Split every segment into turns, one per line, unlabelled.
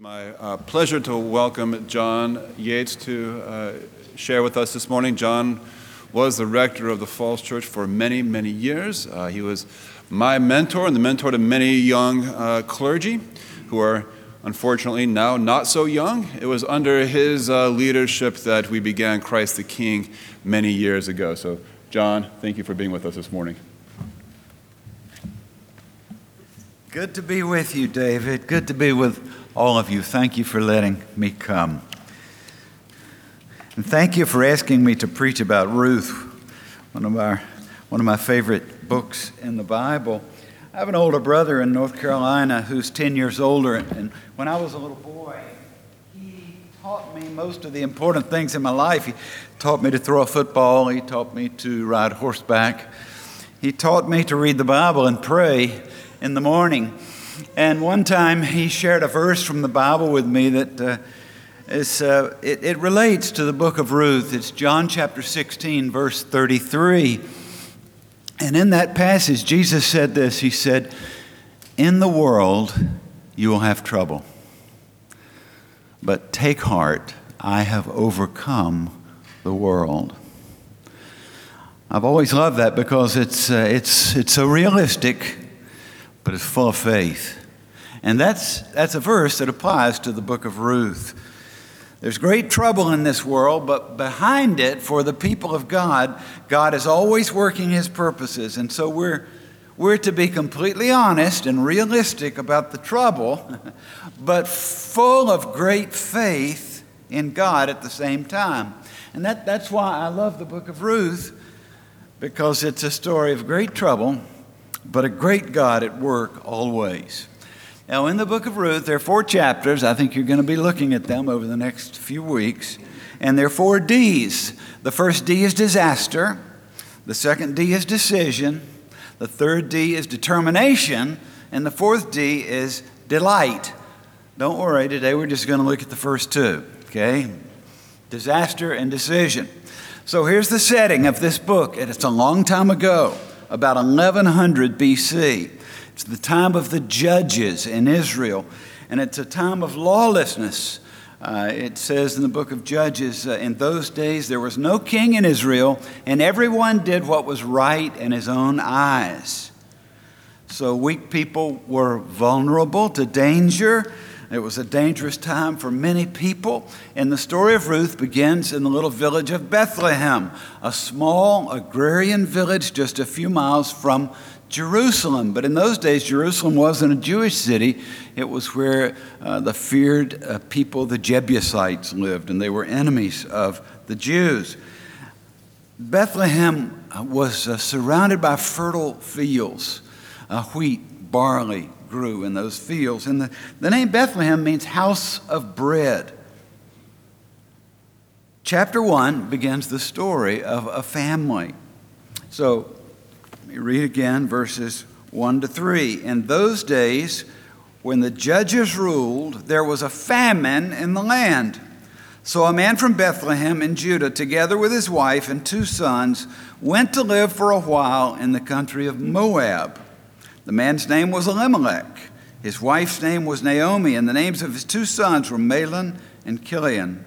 my uh, pleasure to welcome John Yates to uh, share with us this morning. John was the rector of the Falls Church for many, many years. Uh, he was my mentor and the mentor to many young uh, clergy who are unfortunately now not so young. It was under his uh, leadership that we began Christ the King many years ago. So, John, thank you for being with us this morning.
Good to be with you, David. Good to be with all of you. Thank you for letting me come. And thank you for asking me to preach about Ruth, one of, our, one of my favorite books in the Bible. I have an older brother in North Carolina who's 10 years older, and when I was a little boy, he taught me most of the important things in my life. He taught me to throw a football, he taught me to ride horseback, he taught me to read the Bible and pray in the morning. And one time he shared a verse from the Bible with me that uh, is, uh, it, it relates to the book of Ruth. It's John chapter 16, verse 33. And in that passage, Jesus said this He said, In the world you will have trouble, but take heart, I have overcome the world. I've always loved that because it's, uh, it's, it's so realistic but it's full of faith. And that's, that's a verse that applies to the book of Ruth. There's great trouble in this world, but behind it, for the people of God, God is always working his purposes. And so we're, we're to be completely honest and realistic about the trouble, but full of great faith in God at the same time. And that, that's why I love the book of Ruth, because it's a story of great trouble but a great God at work always. Now, in the book of Ruth, there are four chapters. I think you're going to be looking at them over the next few weeks. And there are four D's. The first D is disaster, the second D is decision, the third D is determination, and the fourth D is delight. Don't worry, today we're just going to look at the first two, okay? Disaster and decision. So here's the setting of this book, and it's a long time ago about 1100 BC. It's the time of the judges in Israel, and it's a time of lawlessness. Uh, it says in the book of Judges, uh, in those days there was no king in Israel, and everyone did what was right in his own eyes. So weak people were vulnerable to danger. It was a dangerous time for many people. And the story of Ruth begins in the little village of Bethlehem, a small agrarian village just a few miles from Jerusalem. But in those days, Jerusalem wasn't a Jewish city, it was where uh, the feared uh, people, the Jebusites, lived, and they were enemies of the Jews. Bethlehem uh, was uh, surrounded by fertile fields, uh, wheat, barley, grew in those fields. And the, the name Bethlehem means house of bread. Chapter 1 begins the story of a family. So, let me read again verses 1 to 3. In those days, when the judges ruled, there was a famine in the land. So a man from Bethlehem in Judah, together with his wife and two sons, went to live for a while in the country of Moab. The man's name was Elimelech. His wife's name was Naomi, and the names of his two sons were Mahlon and Chilion.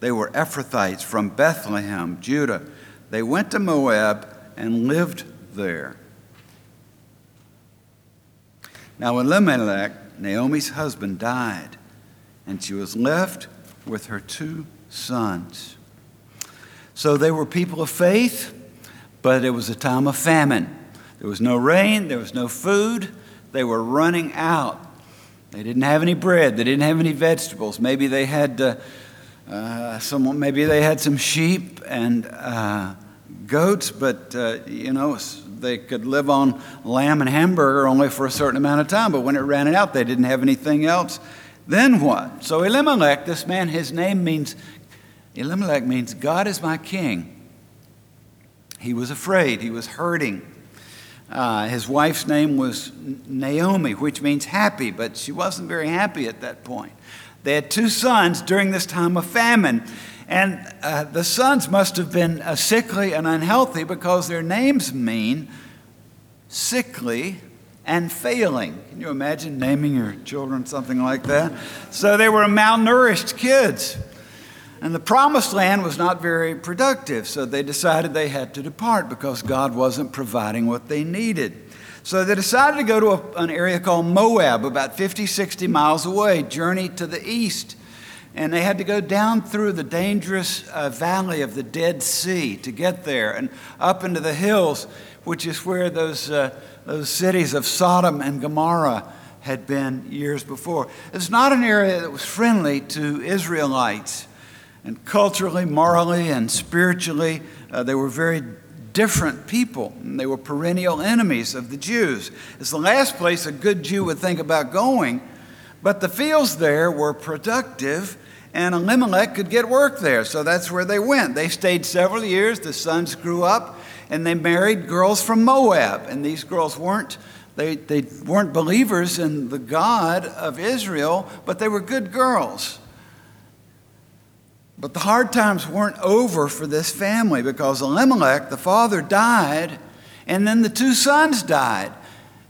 They were Ephrathites from Bethlehem, Judah. They went to Moab and lived there. Now, Elimelech, Naomi's husband, died, and she was left with her two sons. So they were people of faith, but it was a time of famine. There was no rain, there was no food, they were running out. They didn't have any bread, they didn't have any vegetables. Maybe they had uh, uh, some, maybe they had some sheep and uh, goats, but uh, you know, they could live on lamb and hamburger only for a certain amount of time. But when it ran out, they didn't have anything else. Then what? So Elimelech, this man, his name means, Elimelech means God is my king. He was afraid, he was hurting. Uh, his wife's name was Naomi, which means happy, but she wasn't very happy at that point. They had two sons during this time of famine, and uh, the sons must have been uh, sickly and unhealthy because their names mean sickly and failing. Can you imagine naming your children something like that? So they were malnourished kids. And the promised land was not very productive, so they decided they had to depart because God wasn't providing what they needed. So they decided to go to a, an area called Moab, about 50, 60 miles away, journey to the east. And they had to go down through the dangerous uh, valley of the Dead Sea to get there and up into the hills, which is where those, uh, those cities of Sodom and Gomorrah had been years before. It's not an area that was friendly to Israelites. And culturally, morally, and spiritually, uh, they were very different people. And they were perennial enemies of the Jews. It's the last place a good Jew would think about going. But the fields there were productive, and Elimelech could get work there. So that's where they went. They stayed several years. The sons grew up, and they married girls from Moab. And these girls weren't. They, they weren't believers in the God of Israel, but they were good girls. But the hard times weren't over for this family because Elimelech, the father, died, and then the two sons died.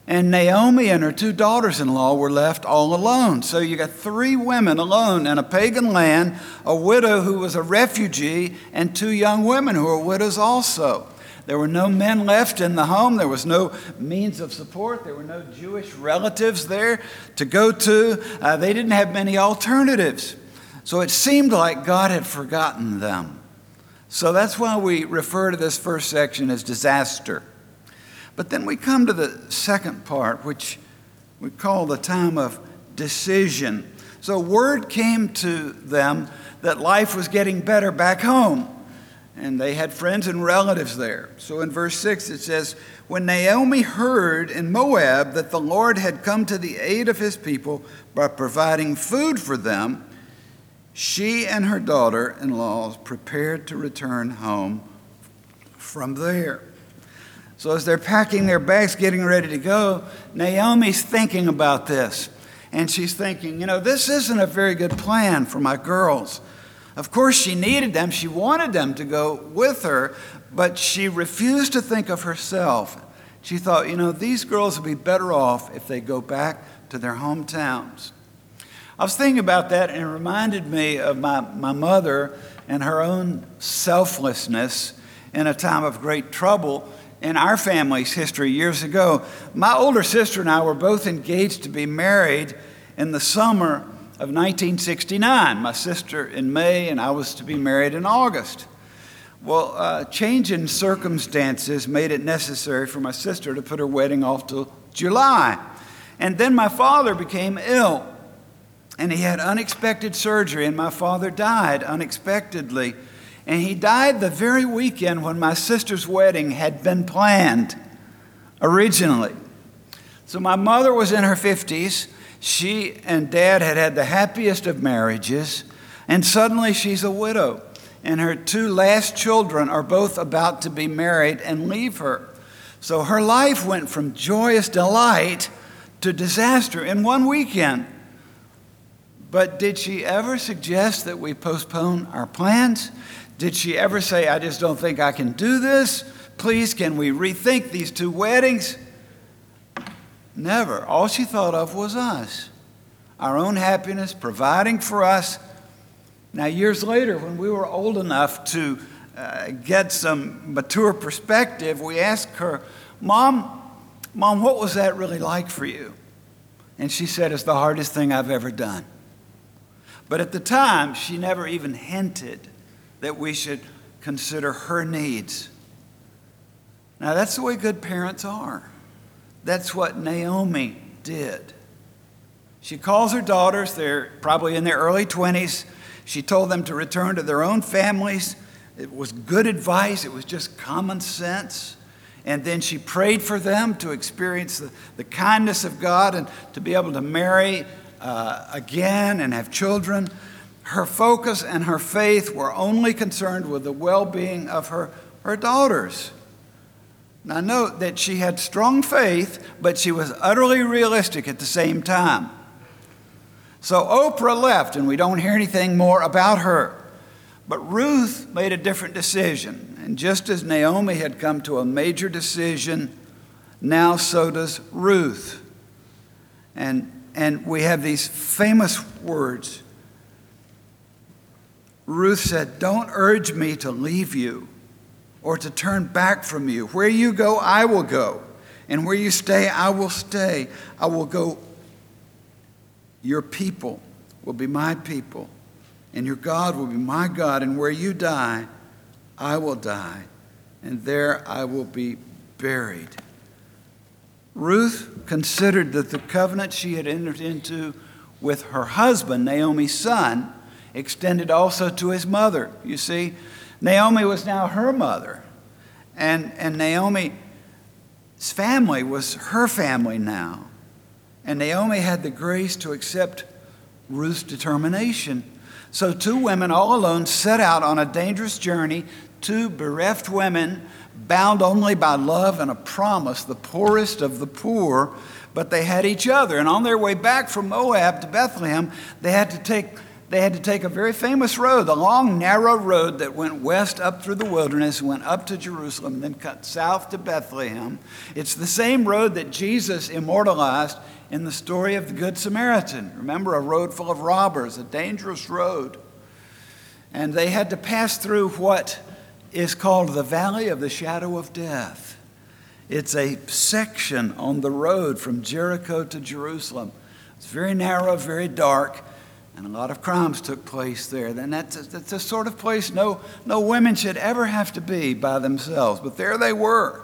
And Naomi and her two daughters in law were left all alone. So you got three women alone in a pagan land, a widow who was a refugee, and two young women who were widows also. There were no men left in the home. There was no means of support. There were no Jewish relatives there to go to. Uh, they didn't have many alternatives. So it seemed like God had forgotten them. So that's why we refer to this first section as disaster. But then we come to the second part, which we call the time of decision. So word came to them that life was getting better back home, and they had friends and relatives there. So in verse 6 it says, When Naomi heard in Moab that the Lord had come to the aid of his people by providing food for them, she and her daughter in laws prepared to return home from there. So, as they're packing their bags, getting ready to go, Naomi's thinking about this. And she's thinking, you know, this isn't a very good plan for my girls. Of course, she needed them, she wanted them to go with her, but she refused to think of herself. She thought, you know, these girls would be better off if they go back to their hometowns. I was thinking about that and it reminded me of my, my mother and her own selflessness in a time of great trouble in our family's history years ago. My older sister and I were both engaged to be married in the summer of 1969. My sister in May, and I was to be married in August. Well, uh, change in circumstances made it necessary for my sister to put her wedding off till July. And then my father became ill and he had unexpected surgery, and my father died unexpectedly. And he died the very weekend when my sister's wedding had been planned originally. So my mother was in her 50s. She and dad had had the happiest of marriages, and suddenly she's a widow. And her two last children are both about to be married and leave her. So her life went from joyous delight to disaster in one weekend. But did she ever suggest that we postpone our plans? Did she ever say, I just don't think I can do this? Please, can we rethink these two weddings? Never. All she thought of was us, our own happiness, providing for us. Now, years later, when we were old enough to uh, get some mature perspective, we asked her, Mom, Mom, what was that really like for you? And she said, It's the hardest thing I've ever done. But at the time, she never even hinted that we should consider her needs. Now, that's the way good parents are. That's what Naomi did. She calls her daughters, they're probably in their early 20s. She told them to return to their own families. It was good advice, it was just common sense. And then she prayed for them to experience the, the kindness of God and to be able to marry uh, again and have children. Her focus and her faith were only concerned with the well being of her, her daughters. Now, note that she had strong faith, but she was utterly realistic at the same time. So Orpah left, and we don't hear anything more about her. But Ruth made a different decision. And just as Naomi had come to a major decision, Now so does Ruth. And, and we have these famous words. Ruth said, Don't urge me to leave you or to turn back from you. Where you go, I will go. And where you stay, I will stay. I will go. Your people will be my people, and your God will be my God. And where you die, I will die, and there I will be buried. Ruth considered that the covenant she had entered into with her husband, Naomi's son, extended also to his mother. You see, Naomi was now her mother, and, and Naomi's family was her family now. And Naomi had the grace to accept Ruth's determination. So, two women all alone set out on a dangerous journey, two bereft women bound only by love and a promise, the poorest of the poor, but they had each other. And on their way back from Moab to Bethlehem, they had to take they had to take a very famous road, the long, narrow road that went west up through the wilderness, went up to Jerusalem, then cut south to Bethlehem. It's the same road that Jesus immortalized in the story of the Good Samaritan. Remember, a road full of robbers, a dangerous road. And they had to pass through what is called the Valley of the Shadow of Death. It's a section on the road from Jericho to Jerusalem. It's very narrow, very dark, and a lot of crimes took place there. And that's a, that's the sort of place no, no women should ever have to be by themselves. But there they were.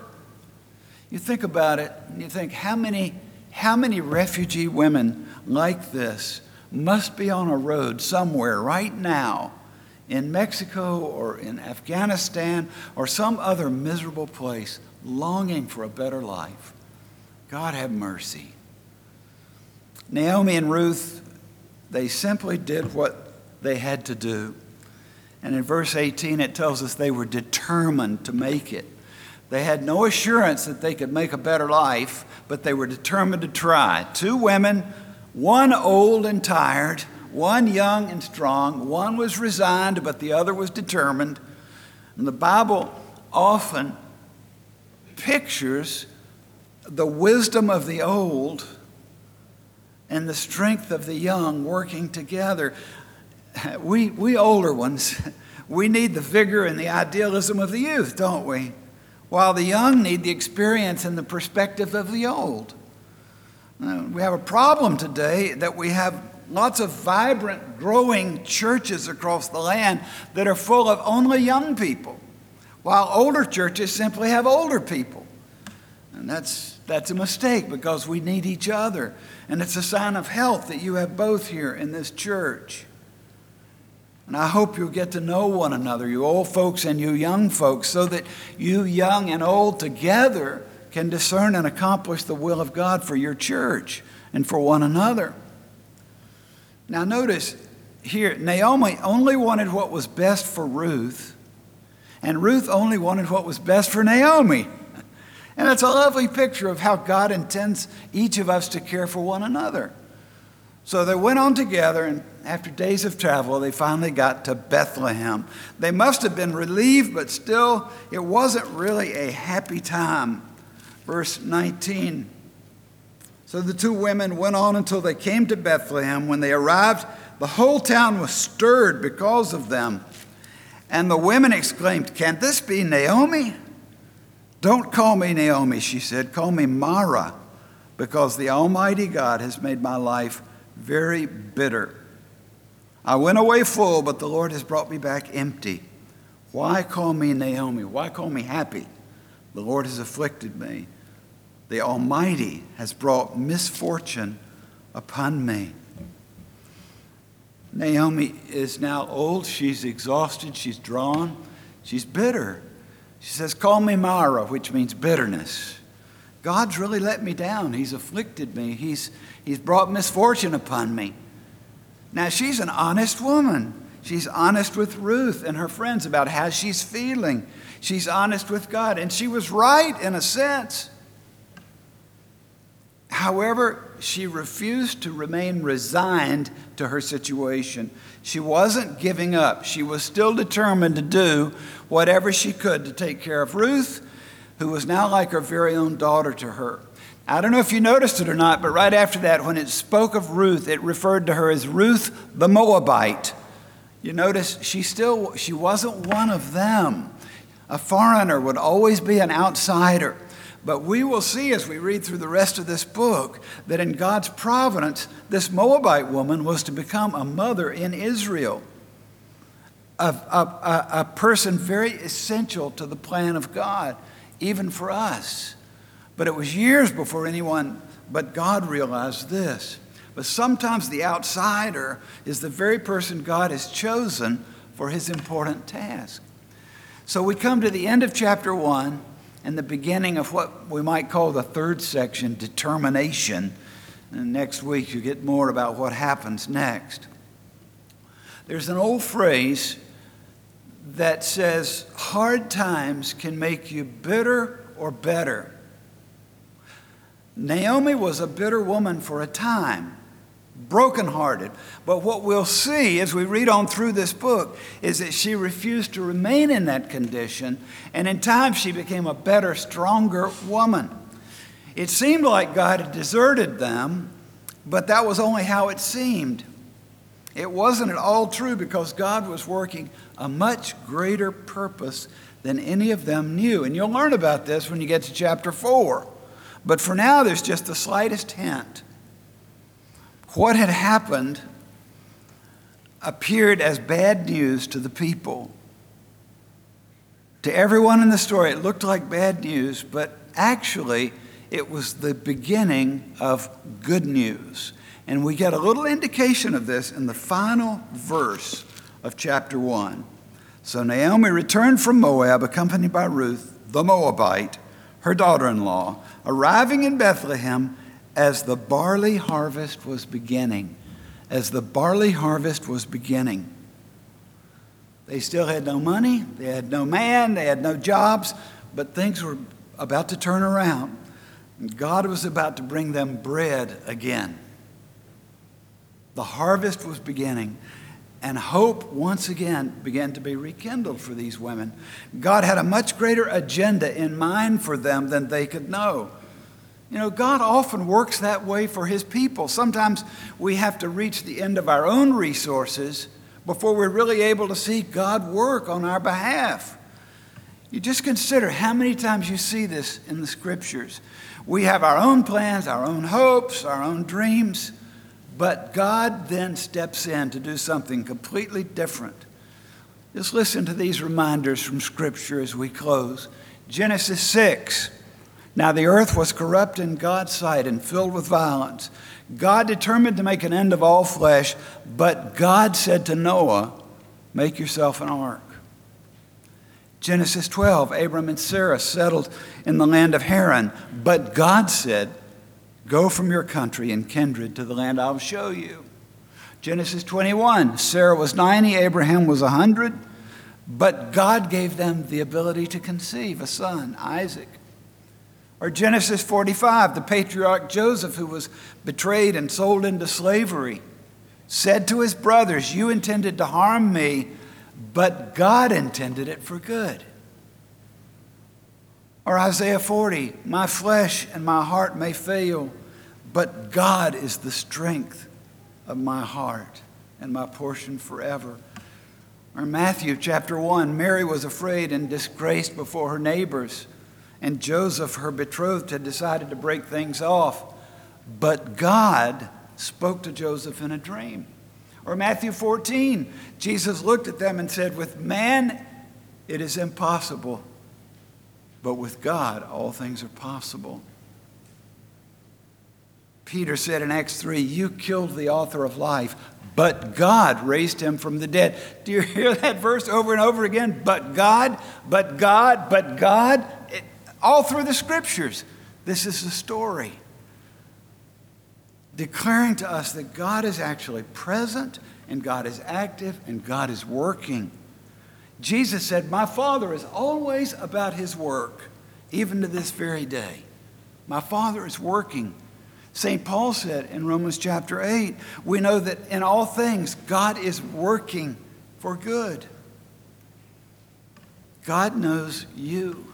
You think about it, and you think, how many, how many refugee women like this must be on a road somewhere right now in Mexico or in Afghanistan or some other miserable place longing for a better life. God have mercy. Naomi and Ruth, they simply did what they had to do. And in verse 18, it tells us they were determined to make it. They had no assurance that they could make a better life, but they were determined to try. Two women, one old and tired, one young and strong. One was resigned, but the other was determined. And the Bible often pictures the wisdom of the old and the strength of the young working together. We, we older ones, we need the vigor and the idealism of the youth, don't we? While the young need the experience and the perspective of the old. We have a problem today that we have lots of vibrant, growing churches across the land that are full of only young people, while older churches simply have older people. And that's, that's a mistake because we need each other. And it's a sign of health that you have both here in this church. And I hope you'll get to know one another, you old folks and you young folks, so that you young and old together can discern and accomplish the will of God for your church and for one another. Now, notice here, Naomi only wanted what was best for Ruth, and Ruth only wanted what was best for Naomi. And it's a lovely picture of how God intends each of us to care for one another. So they went on together, and after days of travel, they finally got to Bethlehem. They must have been relieved, but still, it wasn't really a happy time. Verse 19 so the two women went on until they came to Bethlehem. When they arrived, the whole town was stirred because of them. And the women exclaimed, Can this be Naomi? Don't call me Naomi, she said. Call me Mara, because the Almighty God has made my life very bitter. I went away full, but the Lord has brought me back empty. Why call me Naomi? Why call me happy? The Lord has afflicted me the Almighty has brought misfortune upon me. Naomi is now old. She's exhausted. She's drawn. She's bitter. She says, Call me Mara, which means bitterness. God's really let me down. He's afflicted me. He's, he's brought misfortune upon me. Now, she's an honest woman. She's honest with Ruth and her friends about how she's feeling. She's honest with God. And she was right in a sense. However, she refused to remain resigned to her situation. She wasn't giving up. She was still determined to do whatever she could to take care of Ruth, who was now like her very own daughter to her. I don't know if you noticed it or not, but right after that, when it spoke of Ruth, it referred to her as Ruth the Moabite. You notice she still she wasn't one of them. A foreigner would always be an outsider. But we will see as we read through the rest of this book that in God's providence, this Moabite woman was to become a mother in Israel, a, a, a, person very essential to the plan of God, even for us. But it was years before anyone but God realized this. But sometimes the outsider is the very person God has chosen for his important task. So we come to the end of chapter 1 and the beginning of what we might call the third section, determination. And next week you get more about what happens next. There's an old phrase that says, hard times can make you bitter or better. Naomi was a bitter woman for a time, brokenhearted. But what we'll see as we read on through this book is that she refused to remain in that condition, and in time she became a better, stronger woman. It seemed like God had deserted them, but that was only how it seemed. It wasn't at all true because God was working a much greater purpose than any of them knew. And you'll learn about this when you get to chapter 4. But for now, there's just the slightest hint. What had happened appeared as bad news to the people. To everyone in the story, it looked like bad news, but actually, it was the beginning of good news. And we get a little indication of this in the final verse of chapter 1. So Naomi returned from Moab, accompanied by Ruth, the Moabite, her daughter in law arriving in Bethlehem as the barley harvest was beginning. As the barley harvest was beginning. They still had no money, they had no man, they had no jobs, but things were about to turn around. God was about to bring them bread again. The harvest was beginning, and hope once again began to be rekindled for these women. God had a much greater agenda in mind for them than they could know. You know, God often works that way for His people. Sometimes we have to reach the end of our own resources before we're really able to see God work on our behalf. You just consider how many times you see this in the scriptures. We have our own plans, our own hopes, our own dreams, but God then steps in to do something completely different. Just listen to these reminders from scripture as we close. Genesis 6. Now the earth was corrupt in God's sight and filled with violence. God determined to make an end of all flesh, but God said to Noah, Make yourself an ark. Genesis 12, Abram and Sarah settled in the land of Haran, but God said, Go from your country and kindred to the land I'll show you. Genesis 21, Sarah was 90, Abraham was 100, but God gave them the ability to conceive a son, Isaac. Or Genesis 45, the patriarch Joseph, who was betrayed and sold into slavery, said to his brothers, You intended to harm me, but God intended it for good. Or Isaiah 40, My flesh and my heart may fail, but God is the strength of my heart and my portion forever. Or Matthew chapter 1, Mary was afraid and disgraced before her neighbors and Joseph, her betrothed, had decided to break things off. But God spoke to Joseph in a dream. Or Matthew 14, Jesus looked at them and said, With man it is impossible, but with God all things are possible. Peter said in Acts 3, You killed the author of life, but God raised him from the dead. Do you hear that verse over and over again? But God, but God, but God. All through the scriptures, this is the story. Declaring to us that God is actually present and God is active and God is working. Jesus said, My Father is always about his work, even to this very day. My Father is working. St. Paul said in Romans chapter 8, we know that in all things God is working for good. God knows you.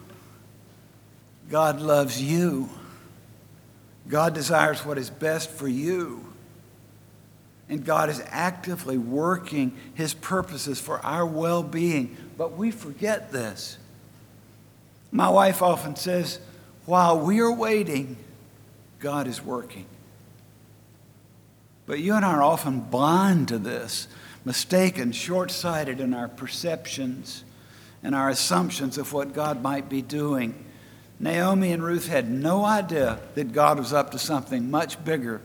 God loves you. God desires what is best for you. And God is actively working his purposes for our well being. But we forget this. My wife often says, while we are waiting, God is working. But you and I are often blind to this, mistaken, short sighted in our perceptions and our assumptions of what God might be doing. Naomi and Ruth had no idea that God was up to something much bigger.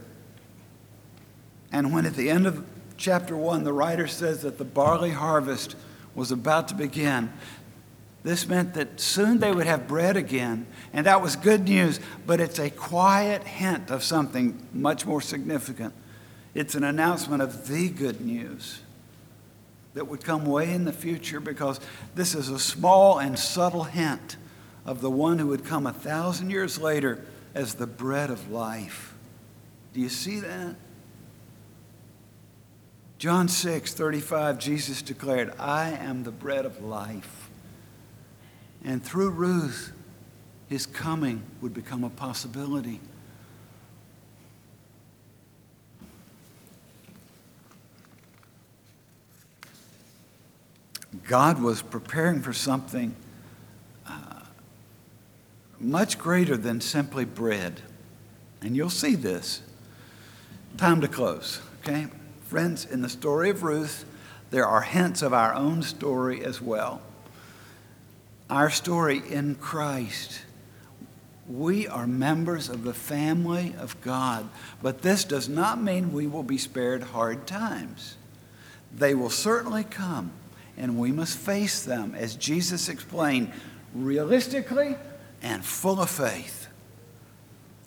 And when at the end of chapter 1, the writer says that the barley harvest was about to begin, this meant that soon they would have bread again, and that was good news, but it's a quiet hint of something much more significant. It's an announcement of the good news that would come way in the future because this is a small and subtle hint of the one who would come a thousand years later as the bread of life. Do you see that? John 6, 35, Jesus declared, I am the bread of life. And through Ruth, his coming would become a possibility. God was preparing for something much greater than simply bread. And you'll see this. Time to close, okay? Friends, in the story of Ruth, there are hints of our own story as well. Our story in Christ. We are members of the family of God, but this does not mean we will be spared hard times. They will certainly come and we must face them, as Jesus explained, realistically and full of faith.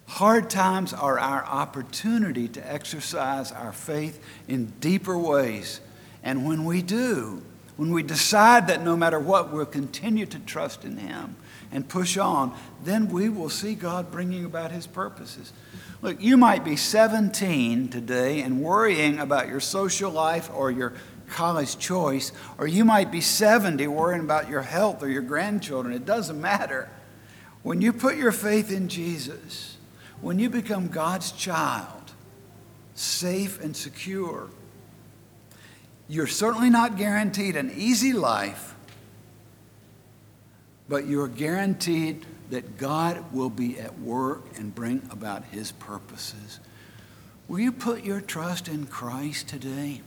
Hard times are our opportunity to exercise our faith in deeper ways. And when we do, when we decide that no matter what, we'll continue to trust in Him and push on, then we will see God bringing about His purposes. Look, you might be 17 today and worrying about your social life or your college choice, or you might be 70 worrying about your health or your grandchildren. It doesn't matter. When you put your faith in Jesus, when you become God's child, safe and secure, you're certainly not guaranteed an easy life, but you're guaranteed that God will be at work and bring about his purposes. Will you put your trust in Christ today?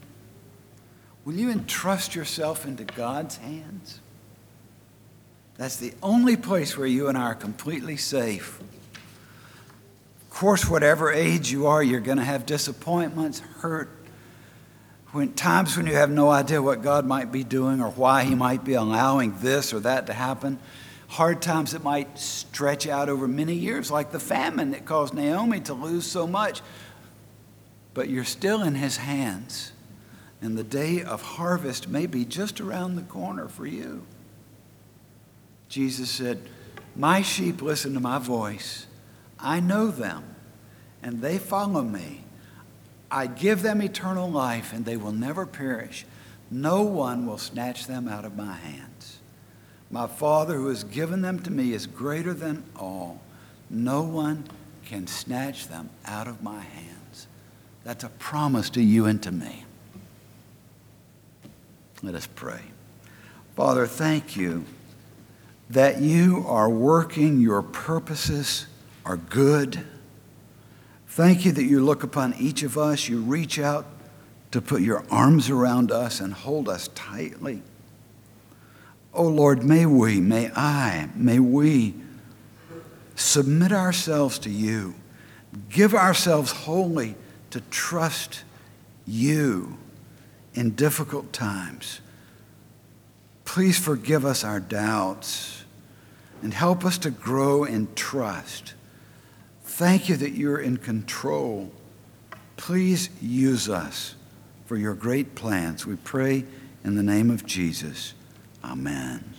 Will you entrust yourself into God's hands? That's the only place where you and I are completely safe. Of course, whatever age you are, you're going to have disappointments, hurt, when times when you have no idea what God might be doing or why He might be allowing this or that to happen. Hard times that might stretch out over many years, like the famine that caused Naomi to lose so much. But you're still in His hands and the day of harvest may be just around the corner for you. Jesus said, My sheep listen to my voice. I know them, and they follow me. I give them eternal life, and they will never perish. No one will snatch them out of my hands. My Father, who has given them to me, is greater than all. No one can snatch them out of my hands. That's a promise to you and to me. Let us pray. Father, thank you that you are working, your purposes are good. Thank you that you look upon each of us, you reach out to put your arms around us and hold us tightly. Oh Lord, may we, may I, may we submit ourselves to you, give ourselves wholly to trust you in difficult times. Please forgive us our doubts and help us to grow in trust. Thank you that you're in control. Please use us for your great plans. We pray in the name of Jesus. Amen.